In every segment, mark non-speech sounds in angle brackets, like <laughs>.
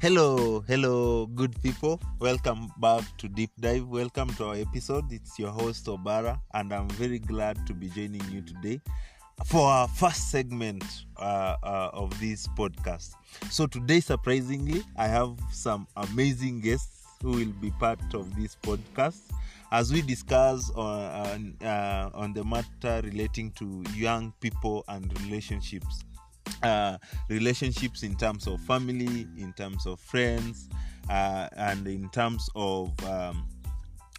Hello, hello, good people. Welcome back to Deep Dive. Welcome to our episode. It's your host, Obara, and I'm very glad to be joining you today for our first segment uh, uh, of this podcast. So, today, surprisingly, I have some amazing guests who will be part of this podcast as we discuss on, uh, on the matter relating to young people and relationships uh, relationships in terms of family, in terms of friends, uh, and in terms of um,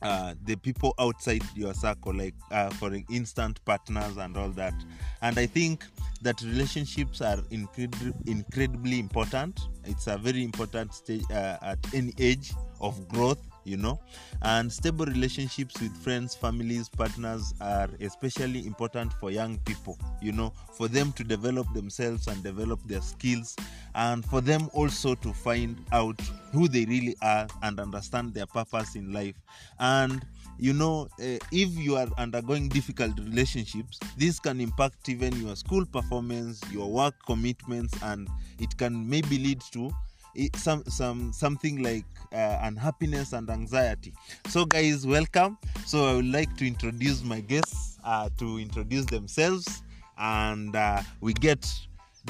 uh, the people outside your circle, like uh, for instant partners and all that. And I think that relationships are incred- incredibly important. It's a very important stage uh, at any age of growth you know. And stable relationships with friends families partners are especially important for young people you know for them to develop themselves and develop their skills and for them also to find out who they really are and understand their purpose in life. And you know uh, if you are undergoing difficult relationships this can impact even your school performance your work commitments and it can maybe lead to it, some some something like uh, unhappiness and anxiety so guys welcome so i would like to introduce my guests uh, to introduce themselves and uh, we get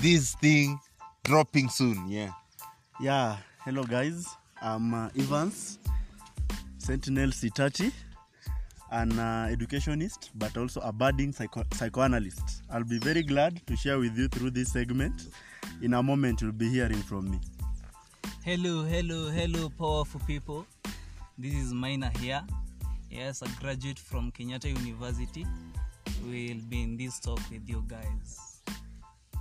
this thing dropping soon yeah Yeah, hello guys. I'm uh, Evans, Sentinel Sitati, an uh, educationist but also a budding psycho- psychoanalyst. I'll be very glad to share with you through this segment. In a moment, you'll be hearing from me. Hello, hello, hello, powerful people. This is Maina here. Yes, a graduate from Kenyatta University. We'll be in this talk with you guys.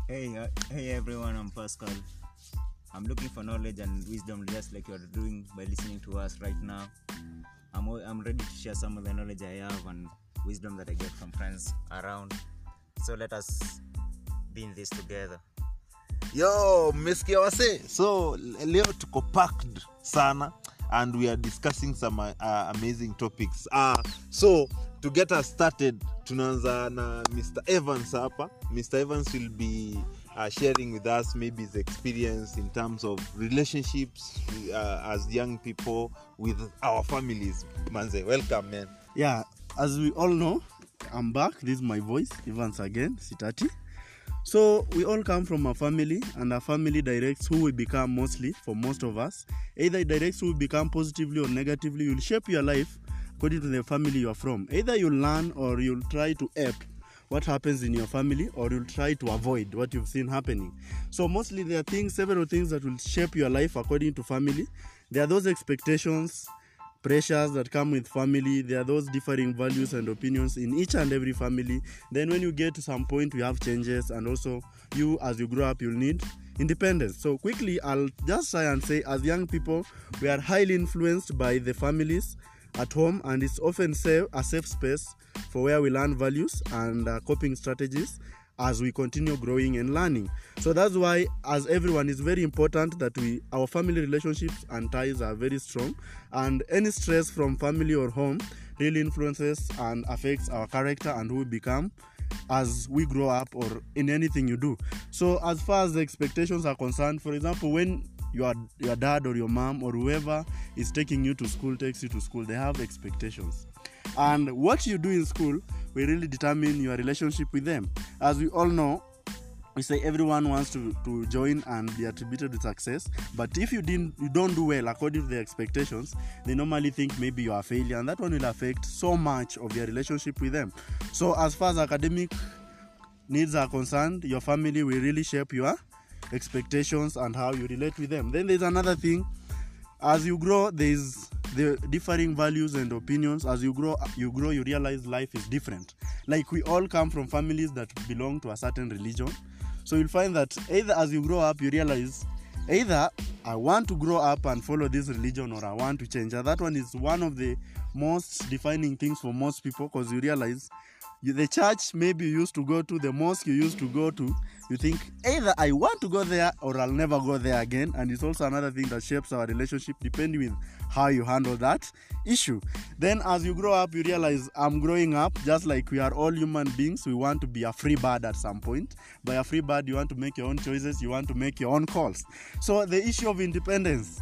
Hey, uh, hey everyone, I'm Pascal. I'm looking for knowledge and wisdom just like you're doing by listening to us right now. I'm, I'm ready to share some of the knowledge I have and wisdom that I get from friends around. So let us be in this together. Yo mmesikia wase? So leo tuko packed sana and we are discussing some uh, amazing topics. Uh, so to get us started tunaanza na mr evans hapa. Mr evans will be uh, sharing with us maybe his experience in terms of relationships uh, as young people with our families. Manze welcome man. Yeah, as we all know, I'm back. This is my voice, Evans again, Sitati. So we all come from a family, and our family directs who we become mostly for most of us. Either it directs who we become positively or negatively. You'll shape your life according to the family you are from. Either you'll learn or you'll try to ape what happens in your family, or you'll try to avoid what you've seen happening. So mostly there are things, several things that will shape your life according to family. There are those expectations, pressures that come with family there are those differing values and opinions in each and every family. Then when you get to some point we have changes and also you as you grow up you'll need independence. So quickly i'll just try and say as young people we are highly influenced by the families at home and it's often a safe space for where we learn values and uh, coping strategies as we continue growing and learning. So that's why as everyone it's very important that we our family relationships and ties are very strong. And any stress from family or home really influences and affects our character and who we become as we grow up or in anything you do. So as far as the expectations are concerned for example when your your dad or your mom or whoever is taking you to school takes you to school they have expectations and what you do in school will really determine your relationship with them. As we all know we say everyone wants to, to join and be attributed with success. But if you didn't you don't do well according to their expectations they normally think maybe you are a failure and that one will affect so much of your relationship with them. So as far as academic needs are concerned your family will really shape your expectations and how you relate with them. Then there's another thing. As you grow there's the differing values and opinions as you grow you grow you realize life is different. Like we all come from families that belong to a certain religion. So you'll find that either as you grow up you realize either i want to grow up and follow this religion or i want to change. That one is one of the most defining things for most people because you realize you, the church maybe you used to go to, the mosque you used to go to, you think either I want to go there or I'll never go there again. And it's also another thing that shapes our relationship depending with how you handle that issue. Then as you grow up, you realize I'm growing up just like we are all human beings. We want to be a free bird at some point. By a free bird, you want to make your own choices, you want to make your own calls. So the issue of independence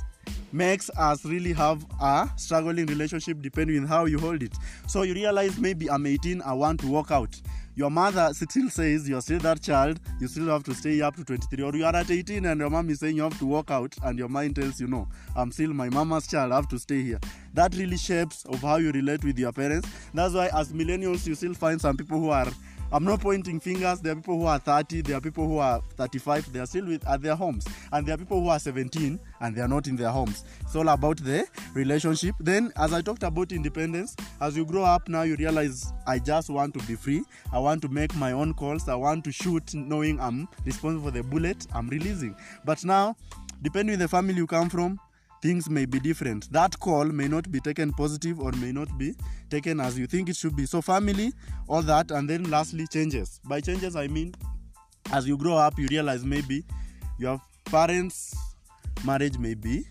makes us really have a struggling relationship depending on how you hold it. So you realize maybe I'm 18, I want to walk out. Your mother still says you're still that child, you still have to stay up to 23, or you are at 18 and your mom is saying you have to walk out, and your mind tells you no, I'm still my mama's child, I have to stay here. That really shapes of how you relate with your parents. That's why as millennials you still find some people who are I'm not pointing fingers. There are people who are 30, there are people who are 35, they are still with, at their homes. And there are people who are 17 and they are not in their homes. It's all about the relationship. Then, as I talked about independence, as you grow up now, you realize I just want to be free. I want to make my own calls. I want to shoot knowing I'm responsible for the bullet I'm releasing. But now, depending on the family you come from, things may be different. That call may not be taken positive or may not be taken as you think it should be. So, family, all that, and then lastly, changes. By changes, I mean as you grow up, you realize maybe your parents' marriage may be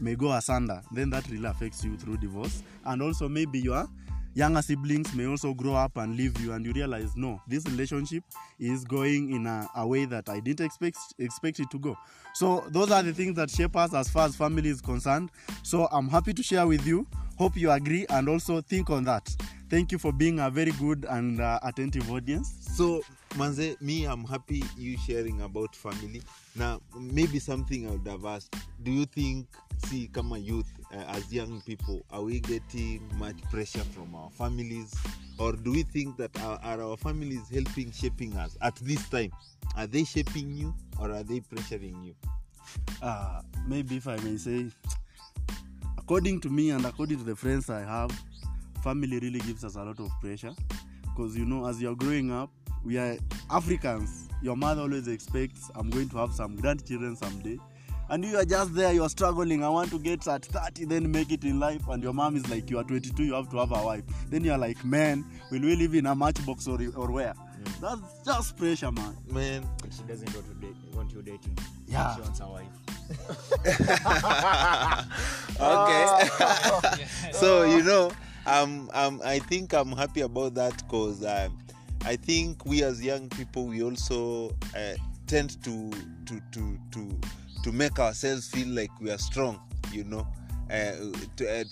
may go asunder. Then that really affects you through divorce, and also maybe your younger siblings may also grow up and leave you and you realize no this relationship is going in a, a way that i didn't expect expect it to go. So those are the things that shape us as far as family is concerned. So i'm happy to share with you. Hope you agree and also think on that. Thank you for being a very good and uh, attentive audience. So manze me i'm happy you sharing about family. Now maybe something i would have asked do you think see kama youth as young people are we getting much pressure from our families or do we think that our, are our families helping shaping us at this time are they shaping you or are they pressuring you uh, maybe if I may say, according to me and according to the friends I have, family really gives us a lot of pressure. Because you know, as you're growing up, we are Africans. Your mother always expects, I'm going to have some grandchildren someday. And you are just there, you're struggling. I want to get at 30, then make it in life. And your mom is like, You are 22, you have to have a wife. Then you're like, Man, will we live in a matchbox or, or where? That's just pressure, man. man She doesn't want, to date, want you dating. Yeah. She wants a wife. <laughs> okay <laughs> so you know um, um i think i'm happy about that because um, i think we as young people we also uh, tend to to to to to make ourselves feel like we are strong you know uh, uh,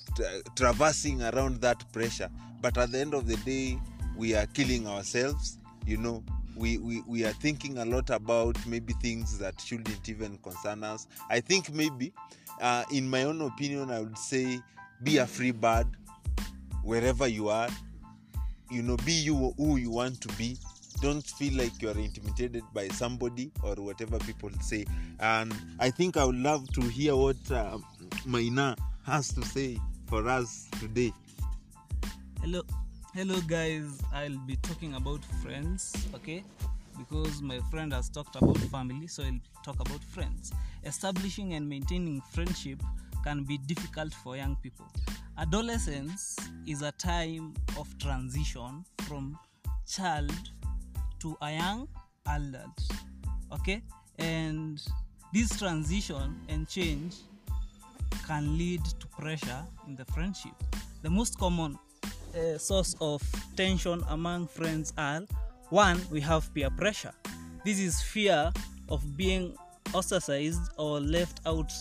traversing around that pressure. But at the end of the day we are killing ourselves you know. We, we, we are thinking a lot about maybe things that shouldn't even concern us. I think maybe uh, in my own opinion i would say be a free bird wherever you are. You know be you who you want to be don't feel like you are intimidated by somebody or whatever people say. And i think i would love to hear what uh, maina has to say for us today. Hello hello guys. I'll be talking about friends okay? Because my friend has talked about family so i'll talk about friends. Establishing and maintaining friendship can be difficult for young people. Adolescence is a time of transition from child to a young adult okay? And this transition and change can lead to pressure in the friendship. The most common uh, source of tension among friends are one we have peer pressure. This is fear of being ostracized or left out.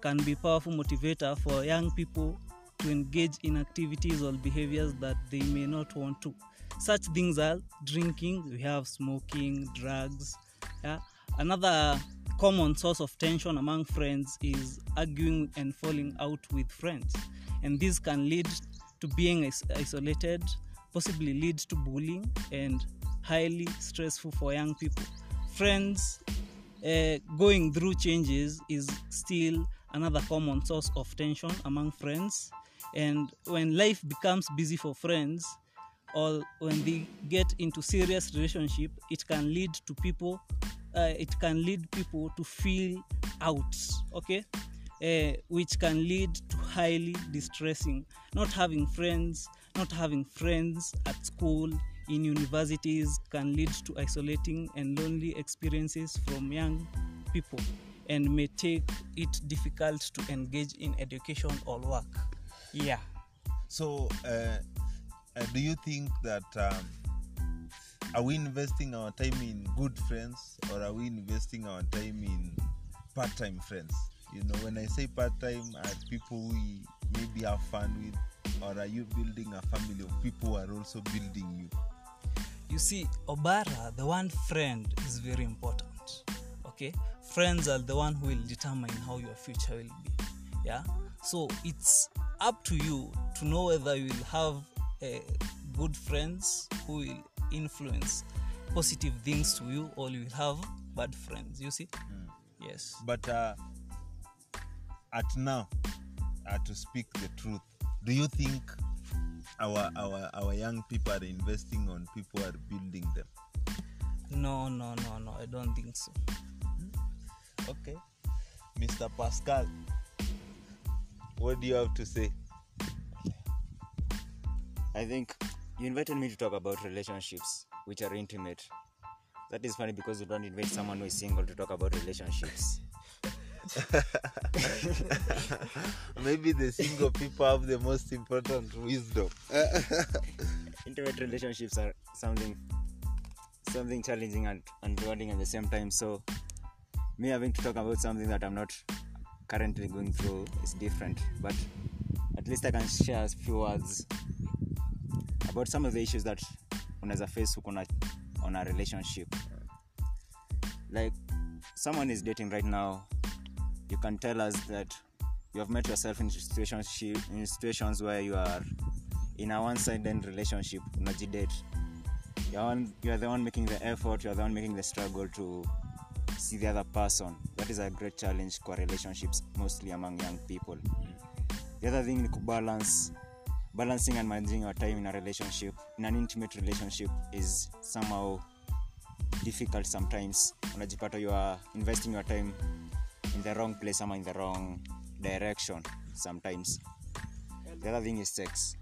Can be powerful motivator for young people to engage in activities or behaviors that they may not want to such things are drinking we have smoking drugs yeah. Another common source of tension among friends is arguing and falling out with friends. And this can lead to being isolated possibly lead to bullying and highly stressful for young people. Friends uh, going through changes is still another common source of tension among friends. And when life becomes busy for friends or when they get into serious relationship it can lead to people uh, it can lead people to feel out okay uh, which can lead to highly distressing not having friends not having friends at school in universities can lead to isolating and lonely experiences from young people and may take it difficult to engage in education or work. Yeah. So, uh, uh, do you think that um, are we investing our time in good friends or are we investing our time in part-time friends? You know, when I say part-time, are people we maybe have fun with, or are you building a family of people who are also building you? You see, Obara, the one friend is very important. Okay, friends are the one who will determine how your future will be. Yeah, so it's up to you to know whether you will have uh, good friends who will influence positive things to you, or you will have bad friends. You see, yes. But uh, at now, uh, to speak the truth, do you think our our our young people are investing on people are building them? No, no, no, no. I don't think so. Okay, Mr. Pascal, what do you have to say? I think you invited me to talk about relationships which are intimate. That is funny because you don't invite someone who is single to talk about relationships. <laughs> Maybe the single people have the most important wisdom. <laughs> Intimate relationships are something something challenging and, and rewarding at the same time. So me having to talk about something that I'm not currently going through is different. But at least I can share a few words about some of the issues that unaweza face huko na on a relationship. Like someone is dating right now, you can tell us that you have met yourself in situations in situations where you are in a one-sided relationship, unajidate. You're, one, you're the one making the effort, you're the one making the struggle to see the other person. That is a great challenge for relationships, mostly among young people. The other thing ni to balance balancing and managing your time in a relationship, in an intimate relationship, is somehow difficult sometimes. Unajipata you are investing your time in the wrong place ama in the wrong direction sometimes. The other thing is sex.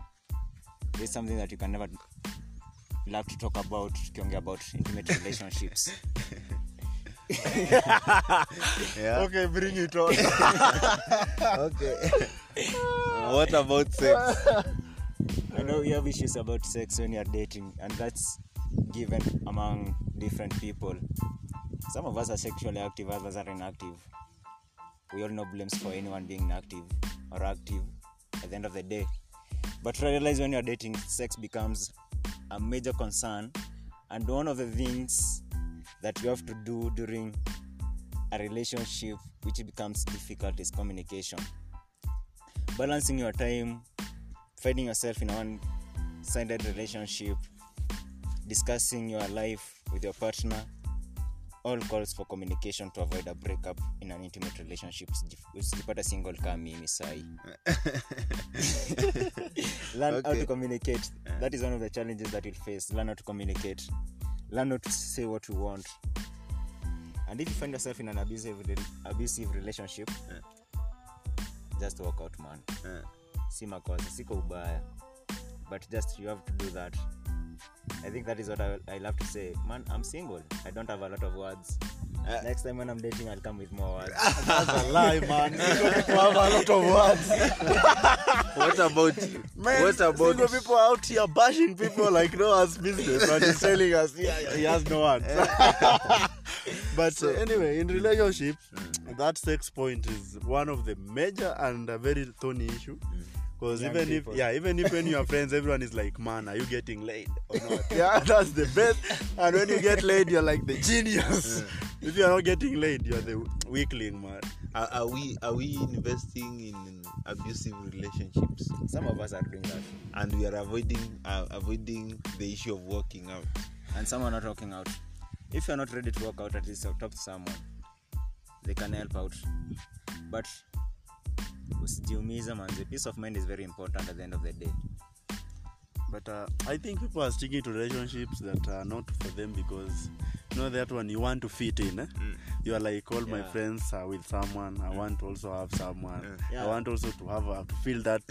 is something that you can never love to talk about tukiongea about intimate relationships. Yeah. <laughs> Okay, bring it on. <laughs> Okay. <laughs> what about sex? I know you have issues about sex when you're dating, and that's given among different people. Some of us are sexually active, others are inactive. We all know blames for anyone being inactive or active at the end of the day. But realize when you're dating, sex becomes a major concern, and one of the things that you have to do during a relationship which becomes difficult is communication. Balancing your time finding yourself in a one sided relationship, discussing your life with your partner, all calls for communication to avoid a breakup in an intimate relationship. Usijipata single kama mimi sahi. <laughs> Learn how to communicate. That is one of the challenges that you'll face. Learn how to communicate. Learn how to say what you want. And if you find yourself in an abusive, abusive relationship, just walk out, man. Uh, si makosa siko ubaya. But just you have to do that. I think that is what i, I love to say. Man i'm single. I don't have a lot of words. Uh, next time when i'm dating i'll come with more words. <laughs> That's a lie, man. Single people have a lot of words. <laughs> what about you? Man, what about single people out here bashing people like no one's business, but he's telling us yeah, yeah, he has no words. <laughs> but uh, anyway, in relationship, that sex point is one of the major and a very thorny issue. Because even people. if yeah, even if when you are <laughs> friends, everyone is like, "Man, are you getting laid or not?" <laughs> yeah, that's the best. And when you get laid, you're like the genius. if you are not getting laid, you're the weakling, man. are, are we are we investing in abusive relationships some of us are doing that and we are avoiding uh, avoiding the issue of working out? and some are not working out if you're not ready to work out at least talk to someone they can help out but usijiumize manze peace of mind is very important at the end of the day But uh, I think people are sticking to relationships that are not for them because you know that one you want to fit in. Eh? mm. You are like all yeah. my friends are with someone. I mm. want to also have someone. Yeah. I want also to have a, to feel that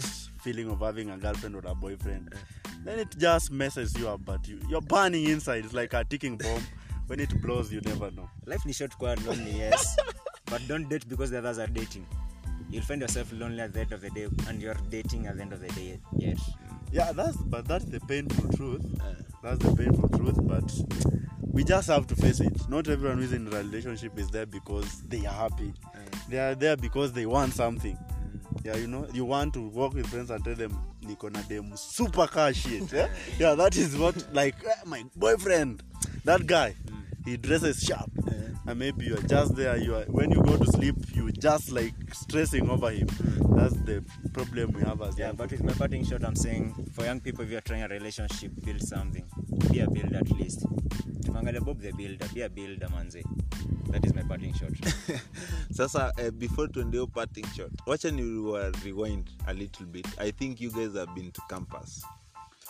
feeling of having a girlfriend or a boyfriend. then it just messes you up but you, you're burning inside it's like a ticking bomb when it blows you never know life ni short quite lonely yes <laughs> but don't date because the others are dating you'll find yourself lonely at the end of the day and you're dating at the end of the day. Yes. Yeah that's but that's the painful truth. Uh. That's the painful truth but we just have to face it. Not everyone who's in a relationship is there because they are happy. Uh. They are there because they want something. Mm. Yeah you know you want to walk with friends and tell them niko na dem super car shit. Yeah? <laughs> yeah that is what like eh, my boyfriend that guy mm. he dresses sharp and maybe you are just there you are when you go to sleep you just like stressing over him. That's the problem we have as yeah young but with my parting shot i'm saying for young people if you're trying a relationship build something. Be a builder at least. Tumangalia bob the builder be a builder manze. That is my parting shot. <laughs> Sasa uh, before tuendeo parting shot wacha ni wa- rewind a little bit. I think you guys have been to campus.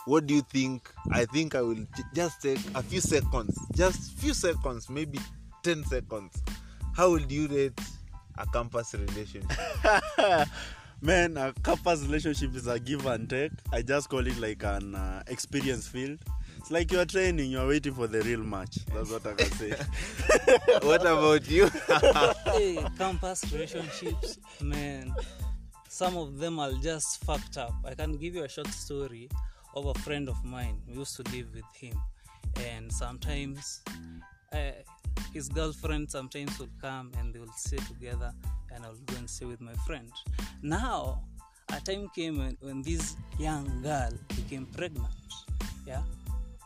What do you think? I think i will j- just take a few seconds just few seconds maybe 10 seconds. How would you rate a campus relationship? <laughs> Man a campus relationship is a give and take. I just call it like an uh, experience field. It's like you're training you're waiting for the real match. That's what i can say. <laughs> What about you? <laughs> Hey, campus relationships, man. Some of them are just fucked up. I can give you a short story of a friend of mine. We used to live with him, and sometimes uh, his girlfriend sometimes would come and they will stay together, and I'll go and stay with my friend. Now, a time came when, when this young girl became pregnant, yeah,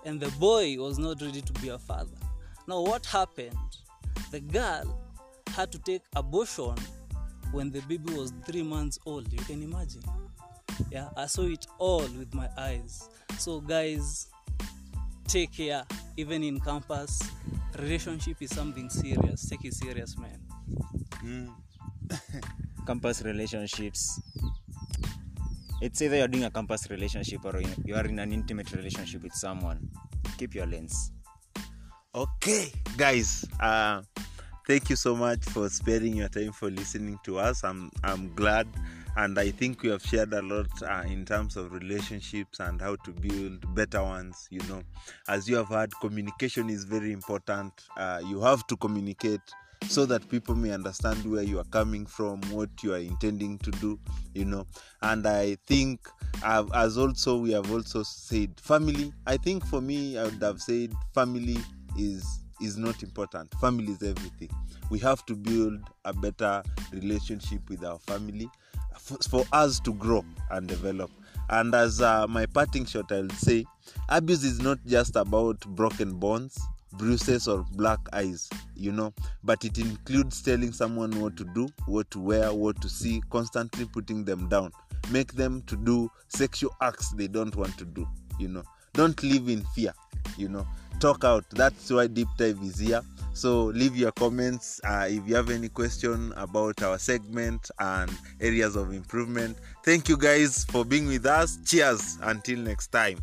and the boy was not ready to be a father. Now, what happened? The girl had to take abortion when the baby was three months old. You can imagine. Yeah, I saw it all with my eyes. So, guys, take care. Even in campus, relationship is something serious. Take it serious, man. <laughs> campus relationships. It's either you're doing a campus relationship or you- you are in an intimate relationship with someone. Keep your lens. Okay guys uh thank you so much for sparing your time for listening to us. I'm i'm glad and i think we have shared a lot uh, in terms of relationships and how to build better ones you know. As you have heard communication is very important. Uh, you have to communicate so that people may understand where you are coming from what you are intending to do you know. And i think as also we have also said family i think for me i would have said family is is not important. Family is everything. We have to build a better relationship with our family for, us to grow and develop. And as uh, my parting shot i'll say abuse is not just about broken bones bruises or black eyes you know but it includes telling someone what to do what to wear what to see constantly putting them down. Make them to do sexual acts they don't want to do you know don't live in fear you know. Talk out. That's why deep dive is here. So leave your comments uh, if you have any question about our segment and areas of improvement. Thank you guys for being with us. Cheers. Until next time